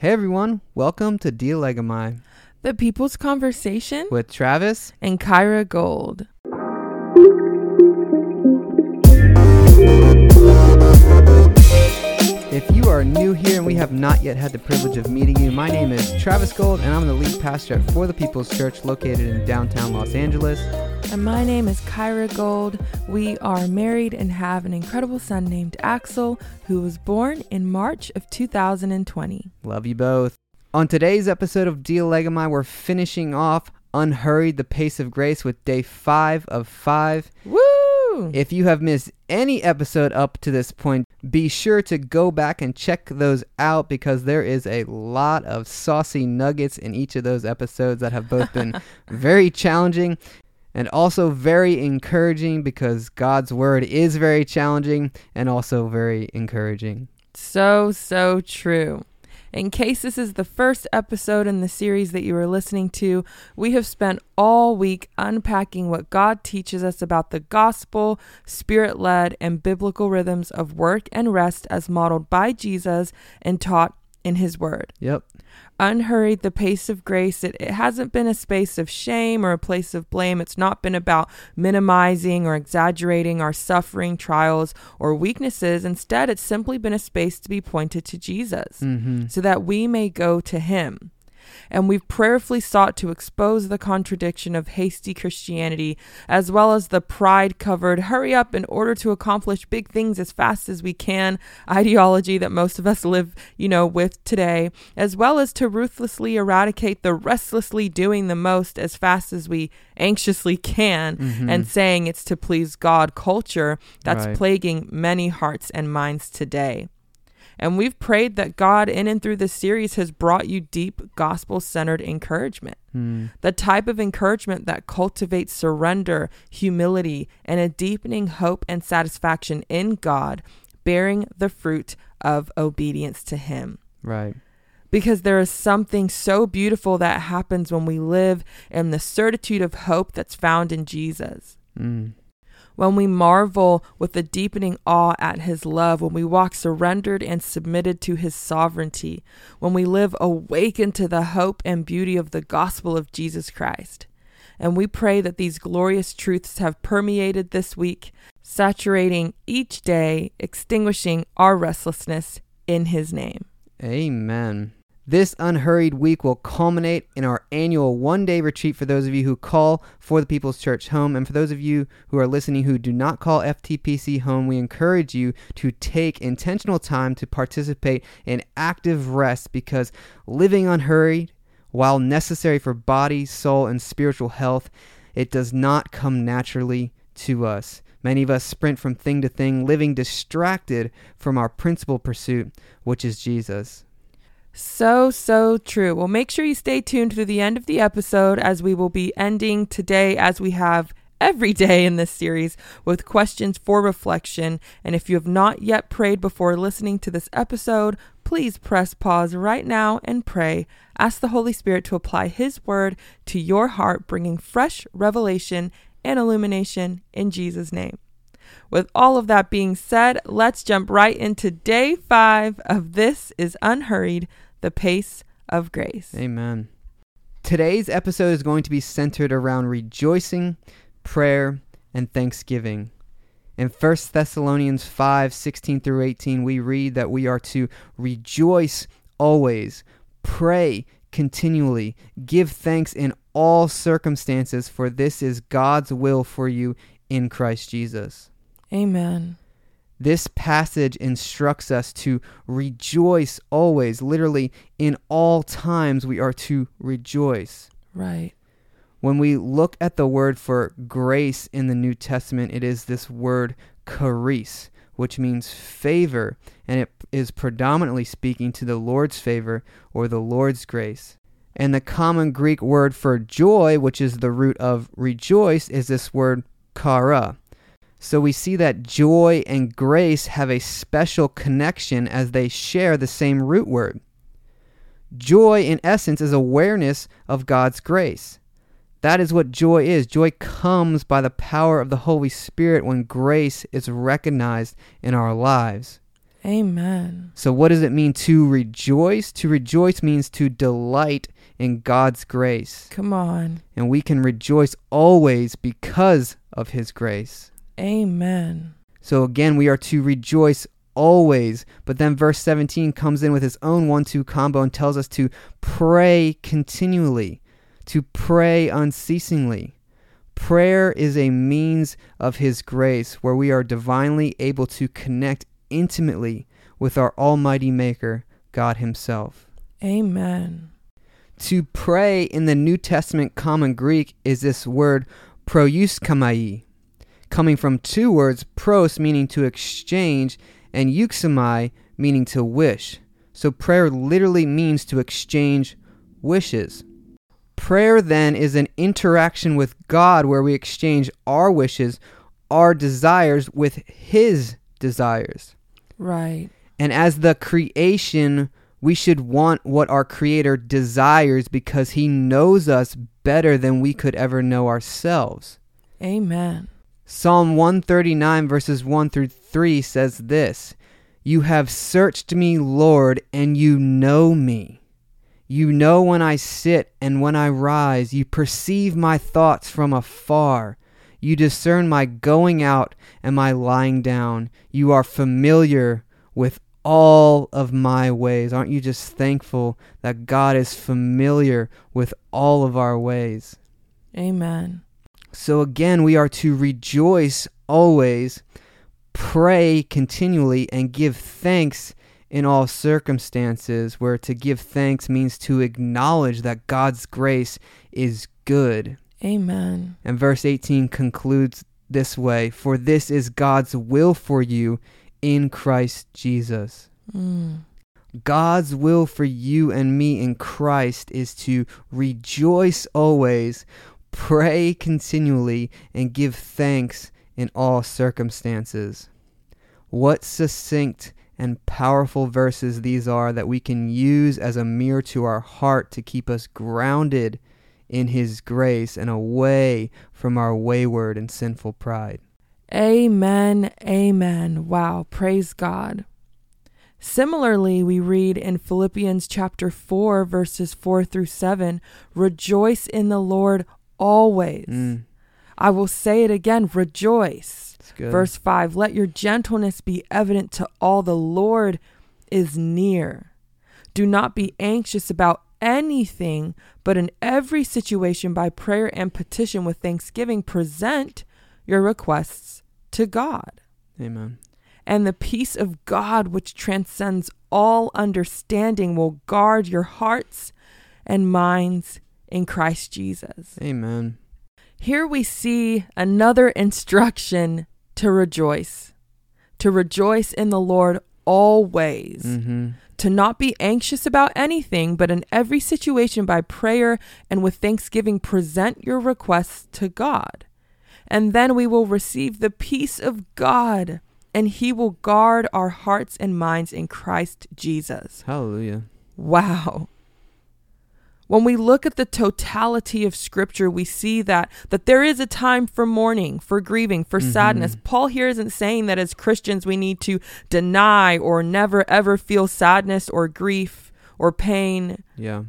Hey everyone, welcome to Dialegomai The People's Conversation with Travis. and Kyra Gold. If you are new here and we have not yet had the privilege of meeting you, my name is Travis Gold and I'm the lead pastor at For the People's Church located in downtown Los Angeles. And my name is Kyra Gold. We are married and have an incredible son named Axel, who was born in March of 2020. Love you both. On today's episode of Dialegomai, we're finishing off Unhurried the Pace of Grace with day five of five. Woo! If you have missed any episode up to this point, be sure to go back and check those out because there is a lot of saucy nuggets in each of those episodes that have both been very challenging and also very encouraging because God's word is very challenging and also very encouraging. So, so true. In case this is the first episode in the series that you are listening to, we have spent all week unpacking what God teaches us about the gospel, spirit led, and biblical rhythms of work and rest as modeled by Jesus and taught in His Word. Yep. Unhurried, the pace of grace, it, it hasn't been a space of shame or a place of blame. It's not been about minimizing or exaggerating our suffering, trials, or weaknesses. Instead, it's simply been a space to be pointed to Jesus Mm-hmm. so that we may go to him. And we've prayerfully sought to expose the contradiction of hasty Christianity, as well as the pride covered, hurry up in order to accomplish big things as fast as we can ideology that most of us live, you know, with today, as well as to ruthlessly eradicate the restlessly doing the most as fast as we anxiously can Mhm. and saying it's to please God culture that's Right. plaguing many hearts and minds today. And we've prayed that God, in and through this series, has brought you deep gospel centered encouragement. Mm. The type of encouragement that cultivates surrender, humility, and a deepening hope and satisfaction in God, bearing the fruit of obedience to Him Right. because there is something so beautiful that happens when we live in the certitude of hope that's found in Jesus. Mm. When we marvel with a deepening awe at his love, when we walk surrendered and submitted to his sovereignty, when we live awakened to the hope and beauty of the gospel of Jesus Christ. And we pray that these glorious truths have permeated this week, saturating each day, extinguishing our restlessness in his name. Amen. This unhurried week will culminate in our annual one day retreat for those of you who call for the People's Church home. And for those of you who are listening who do not call FTPC home, we encourage you to take intentional time to participate in active rest because living unhurried, while necessary for body, soul, and spiritual health, it does not come naturally to us. Many of us sprint from thing to thing, living distracted from our principal pursuit, which is Jesus. So, so true. Well, make sure you stay tuned through the end of the episode as we will be ending today, as we have every day in this series, with questions for reflection. And if you have not yet prayed before listening to this episode, please press pause right now and pray. Ask the Holy Spirit to apply His word to your heart, bringing fresh revelation and illumination in Jesus' name. With all of that being said, let's jump right into day five of This is Unhurried, the Pace of Grace. Amen. Today's episode is going to be centered around rejoicing, prayer, and thanksgiving. In 1 Thessalonians 5 16 through 18, we read that we are to rejoice always, pray continually, give thanks in all circumstances, for this is God's will for you in Christ Jesus. Amen. This passage instructs us to rejoice always. Literally, in all times, we are to rejoice. Right. When we look at the word for grace in the New Testament, it is this word charis, which means favor, and it is predominantly speaking to the Lord's favor or the Lord's grace. And the common Greek word for joy, which is the root of rejoice, is this word chara. So we see that joy and grace have a special connection as they share the same root word. Joy, in essence, is awareness of God's grace. That is what joy is. Joy comes by the power of the Holy Spirit when grace is recognized in our lives. Amen. So, what does it mean to rejoice? To rejoice means to delight in God's grace. Come on. And we can rejoice always because of His grace. Amen. So, again, we are to rejoice always. But then verse 17 comes in with his own one two combo and tells us to pray continually, to pray unceasingly. Prayer is a means of His grace where we are divinely able to connect intimately with our Almighty Maker, God Himself. Amen. To pray in the New Testament Common Greek is this word proseuchomai, coming from two words, pros meaning to exchange and euchomai meaning to wish. So prayer literally means to exchange wishes. Prayer then is an interaction with God where we exchange our wishes, our desires with His desires. Right. And as the creation, we should want what our Creator desires because He knows us better than we could ever know ourselves. Amen. Psalm 139, verses 1 through 3 says this You have searched me, Lord, and you know me. You know when I sit and when I rise. You perceive my thoughts from afar. You discern my going out and my lying down. You are familiar with all of my ways. Aren't you just thankful that God is familiar with all of our ways? Amen. So again, we are to rejoice always, pray continually, and give thanks in all circumstances, where to give thanks means to acknowledge that God's grace is good. Amen. And verse 18 concludes this way For this is God's will for you in Christ Jesus. Mm. God's will for you and me in Christ is to rejoice always, pray continually, and give thanks in all circumstances. What succinct and powerful verses these are that we can use as a mirror to our heart to keep us grounded in His grace and away from our wayward and sinful pride. Amen. Amen. Wow. Praise God. Similarly, we read in Philippians chapter 4, verses 4 through 7 Rejoice in the Lord always. Mm, I will say it again rejoice. good. Verse 5 Let your gentleness be evident to all. The Lord is near. Do not be anxious about anything, but in every situation, by prayer and petition with thanksgiving, present your requests to God. Amen. And the peace of God, which transcends all understanding, will guard your hearts and minds in Christ Jesus. Amen. Here we see another instruction to rejoice, to rejoice in the Lord always, Mm-hmm. to not be anxious about anything, but in every situation by prayer and with thanksgiving present your requests to God. And then we will receive the peace of God, and He will guard our hearts and minds in Christ Jesus. Hallelujah. Wow. When we look at the totality of scripture, we see that that there is a time for mourning, for grieving, for Mhm. sadness. Paul here isn't saying that as Christians we need to deny or never ever feel sadness or grief or pain. Yeah.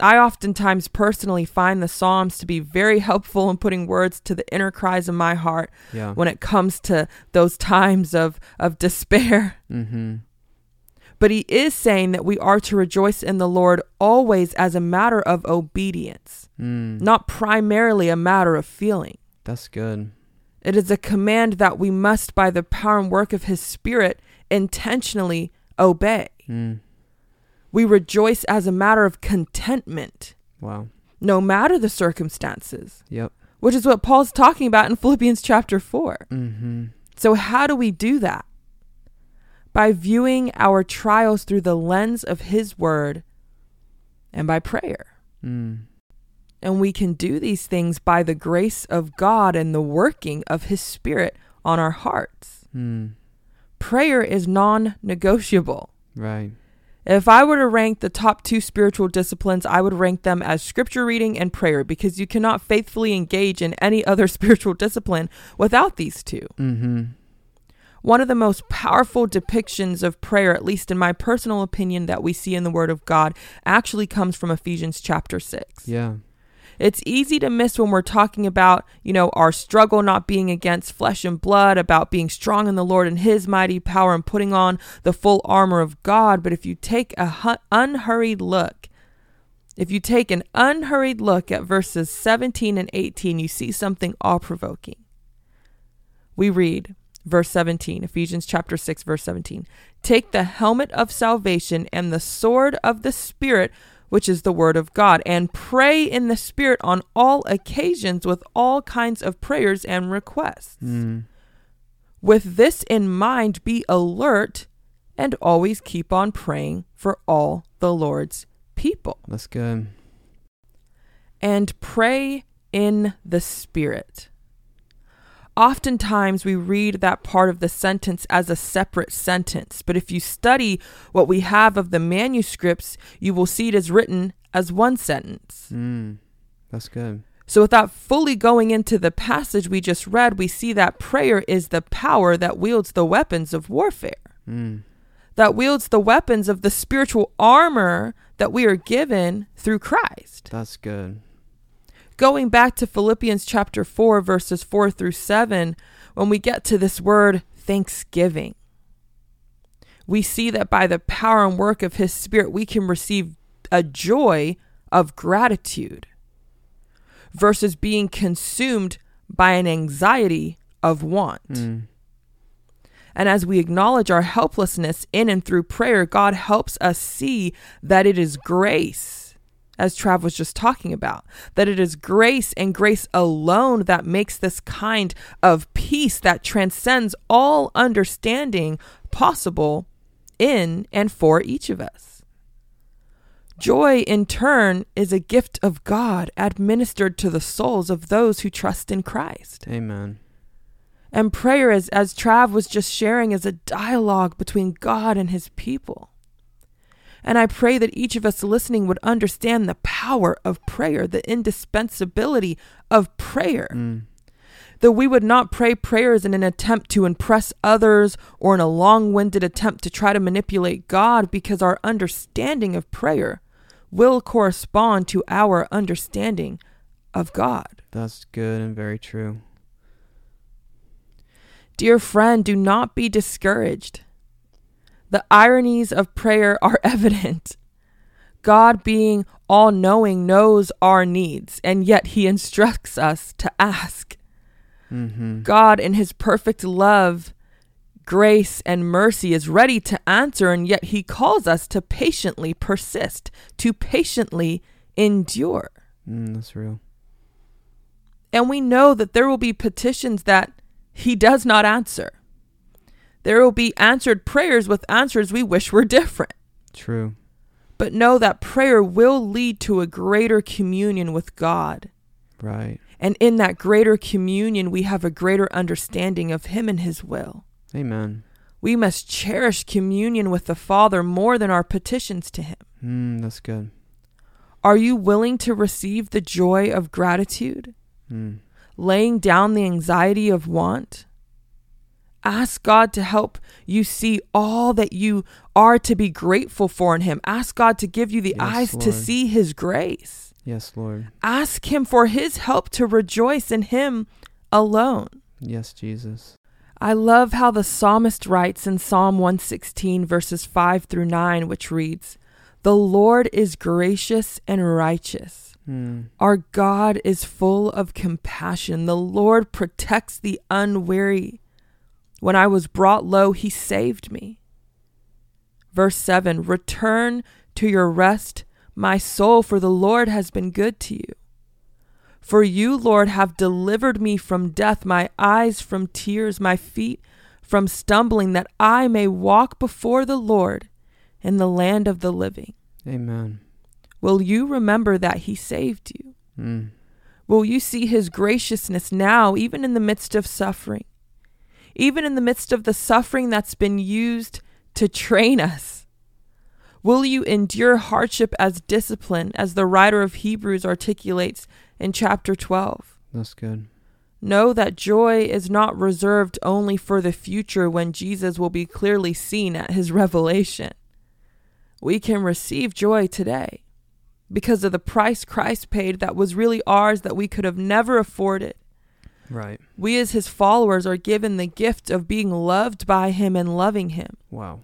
I oftentimes personally find the Psalms to be very helpful in putting words to the inner cries of my heart Yeah. when it comes to those times of, of despair. Mm-hmm. But he is saying that we are to rejoice in the Lord always as a matter of obedience, Mm. not primarily a matter of feeling. That's good. It is a command that we must, by the power and work of his Spirit, intentionally obey. Mm. We rejoice as a matter of contentment, Wow. no matter the circumstances, Yep. which is what Paul's talking about in Philippians chapter 4. Mm-hmm. So, how do we do that? By viewing our trials through the lens of His Word and by prayer. Mm. And we can do these things by the grace of God and the working of His Spirit on our hearts. Mm. Prayer is non negotiable. Right. If I were to rank the top two spiritual disciplines, I would rank them as scripture reading and prayer because you cannot faithfully engage in any other spiritual discipline without these two. Mm-hmm. One of the most powerful depictions of prayer, at least in my personal opinion, that we see in the Word of God actually comes from Ephesians chapter 6. Yeah. It's easy to miss when we're talking about, you know, our struggle not being against flesh and blood, about being strong in the Lord and His mighty power and putting on the full armor of God. But if you take a hu- unhurried look, if you take an unhurried look at verses 17 and 18, you see something awe provoking. We read, verse 17, Ephesians chapter 6, verse 17. Take the helmet of salvation and the sword of the Spirit which is the Word of God, and pray in the Spirit on all occasions with all kinds of prayers and requests. Mm. With this in mind, be alert and always keep on praying for all the Lord's people. That's good. And pray in the Spirit. Oftentimes, we read that part of the sentence as a separate sentence, but if you study what we have of the manuscripts, you will see it is written as one sentence. Mm. That's good. So, without fully going into the passage we just read, we see that prayer is the power that wields the weapons of warfare, Mm. that wields the weapons of the spiritual armor that we are given through Christ. That's good. Going back to Philippians chapter 4, verses 4 through 7, when we get to this word thanksgiving, we see that by the power and work of His Spirit, we can receive a joy of gratitude versus being consumed by an anxiety of want. Mm. And as we acknowledge our helplessness in and through prayer, God helps us see that it is grace as Trav was just talking about, that it is grace and grace alone that makes this kind of peace that transcends all understanding possible in and for each of us. Joy, in turn, is a gift of God administered to the souls of those who trust in Christ. Amen. And prayer, as, as Trav was just sharing, is a dialogue between God and his people. And I pray that each of us listening would understand the power of prayer, the indispensability of prayer. Mm. That we would not pray prayers in an attempt to impress others or in a long winded attempt to try to manipulate God, because our understanding of prayer will correspond to our understanding of God. That's good and very true. Dear friend, do not be discouraged. The ironies of prayer are evident. God, being all knowing, knows our needs, and yet He instructs us to ask. Mm-hmm. God, in His perfect love, grace, and mercy, is ready to answer, and yet He calls us to patiently persist, to patiently endure. Mm, that's real. And we know that there will be petitions that He does not answer. There will be answered prayers with answers we wish were different. True. But know that prayer will lead to a greater communion with God. Right. And in that greater communion, we have a greater understanding of Him and His will. Amen. We must cherish communion with the Father more than our petitions to Him. Mm, that's good. Are you willing to receive the joy of gratitude, Mm. laying down the anxiety of want? Ask God to help you see all that you are to be grateful for in Him. Ask God to give you the Yes, eyes to see His grace. Yes, Lord. Ask Him for His help to rejoice in Him alone. Yes, Jesus. I love how the psalmist writes in Psalm 116, verses 5 through 9, which reads The Lord is gracious and righteous. Mm. Our God is full of compassion. The Lord protects the unwary. When I was brought low, he saved me. Verse 7 Return to your rest, my soul, for the Lord has been good to you. For you, Lord, have delivered me from death, my eyes from tears, my feet from stumbling, that I may walk before the Lord in the land of the living. Amen. Will you remember that he saved you? Mm. Will you see his graciousness now, even in the midst of suffering? Even in the midst of the suffering that's been used to train us? Will you endure hardship as discipline, as the writer of Hebrews articulates in chapter 12? That's good. Know that joy is not reserved only for the future when Jesus will be clearly seen at his revelation. We can receive joy today because of the price Christ paid that was really ours that we could have never afforded. Right. We, as his followers, are given the gift of being loved by him and loving him, Wow.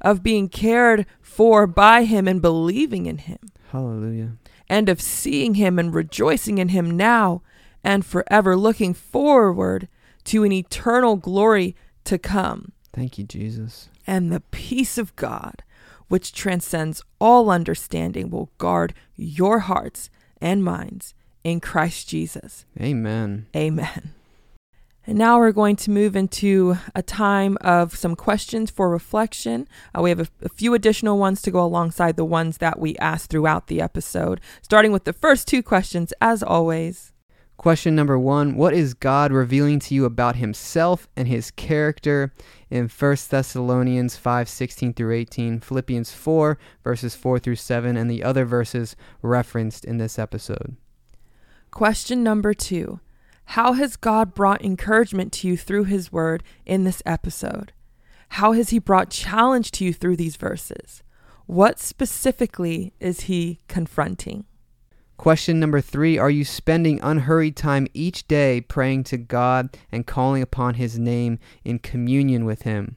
of being cared for by him and believing in him, Hallelujah. and of seeing him and rejoicing in him now and forever, looking forward to an eternal glory to come. Thank you, Jesus. And the peace of God, which transcends all understanding, will guard your hearts and minds in Christ Jesus. Amen. Amen. And now we're going to move into a time of some questions for reflection. Uh, we have a, a few additional ones to go alongside the ones that we asked throughout the episode, starting with the first two questions, as always. Question number one What is God revealing to you about himself and his character in 1 Thessalonians 5 16 through 18, Philippians 4 verses 4 through 7, and the other verses referenced in this episode? Question number two How has God brought encouragement to you through His Word in this episode? How has He brought challenge to you through these verses? What specifically is He confronting? Question number three Are you spending unhurried time each day praying to God and calling upon His name in communion with Him?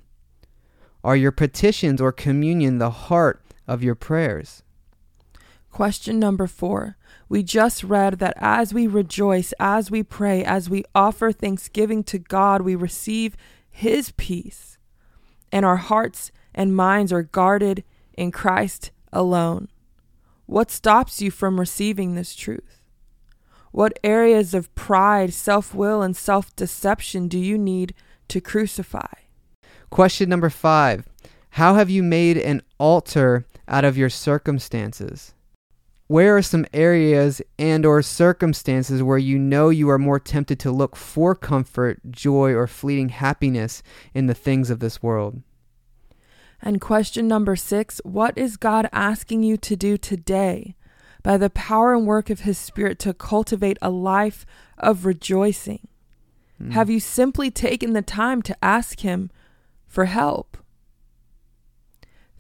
Are your petitions or communion the heart of your prayers? Question number four. We just read that as we rejoice, as we pray, as we offer thanksgiving to God, we receive His peace, and our hearts and minds are guarded in Christ alone. What stops you from receiving this truth? What areas of pride, self will, and self deception do you need to crucify? Question number five How have you made an altar out of your circumstances? Where are some areas and or circumstances where you know you are more tempted to look for comfort, joy, or fleeting happiness in the things of this world? And question number six What is God asking you to do today by the power and work of His Spirit to cultivate a life of rejoicing? Mm. Have you simply taken the time to ask Him for help?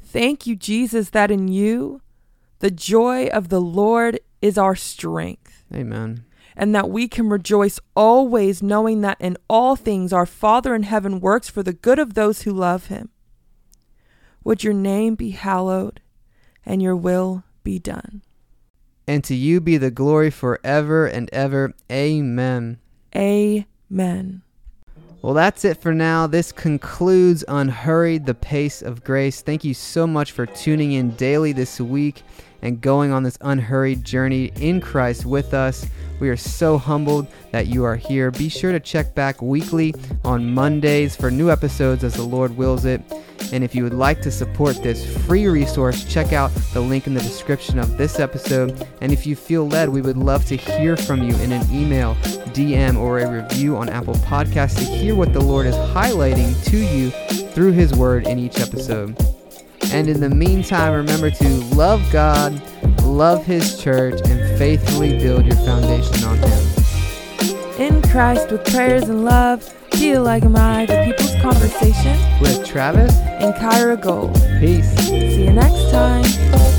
Thank you, Jesus, that in you, the joy of the Lord is our strength, Amen. and that we can rejoice always, knowing that in all things our Father in heaven works for the good of those who love Him. Would your name be hallowed and your will be done. And to you be the glory forever and ever. Amen. Amen. Well, that's it for now. This concludes Unhurried, the Pace of Grace. Thank you so much for tuning in daily this week and going on this unhurried journey in Christ with us. We are so humbled that you are here. Be sure to check back weekly on Mondays for new episodes as the Lord wills it. And if you would like to support this free resource, check out the link in the description of this episode. And if you feel led, we would love to hear from you in an email, DM, or a review on Apple Podcasts to hear what the Lord is highlighting to you through His Word in each episode. And in the meantime, remember to love God, love His church, and faithfully build your foundation on Him. In Christ, with prayers and love, Dialegomai, the people's conversation, With Travis, and Kyra Gold. peace. See you next time.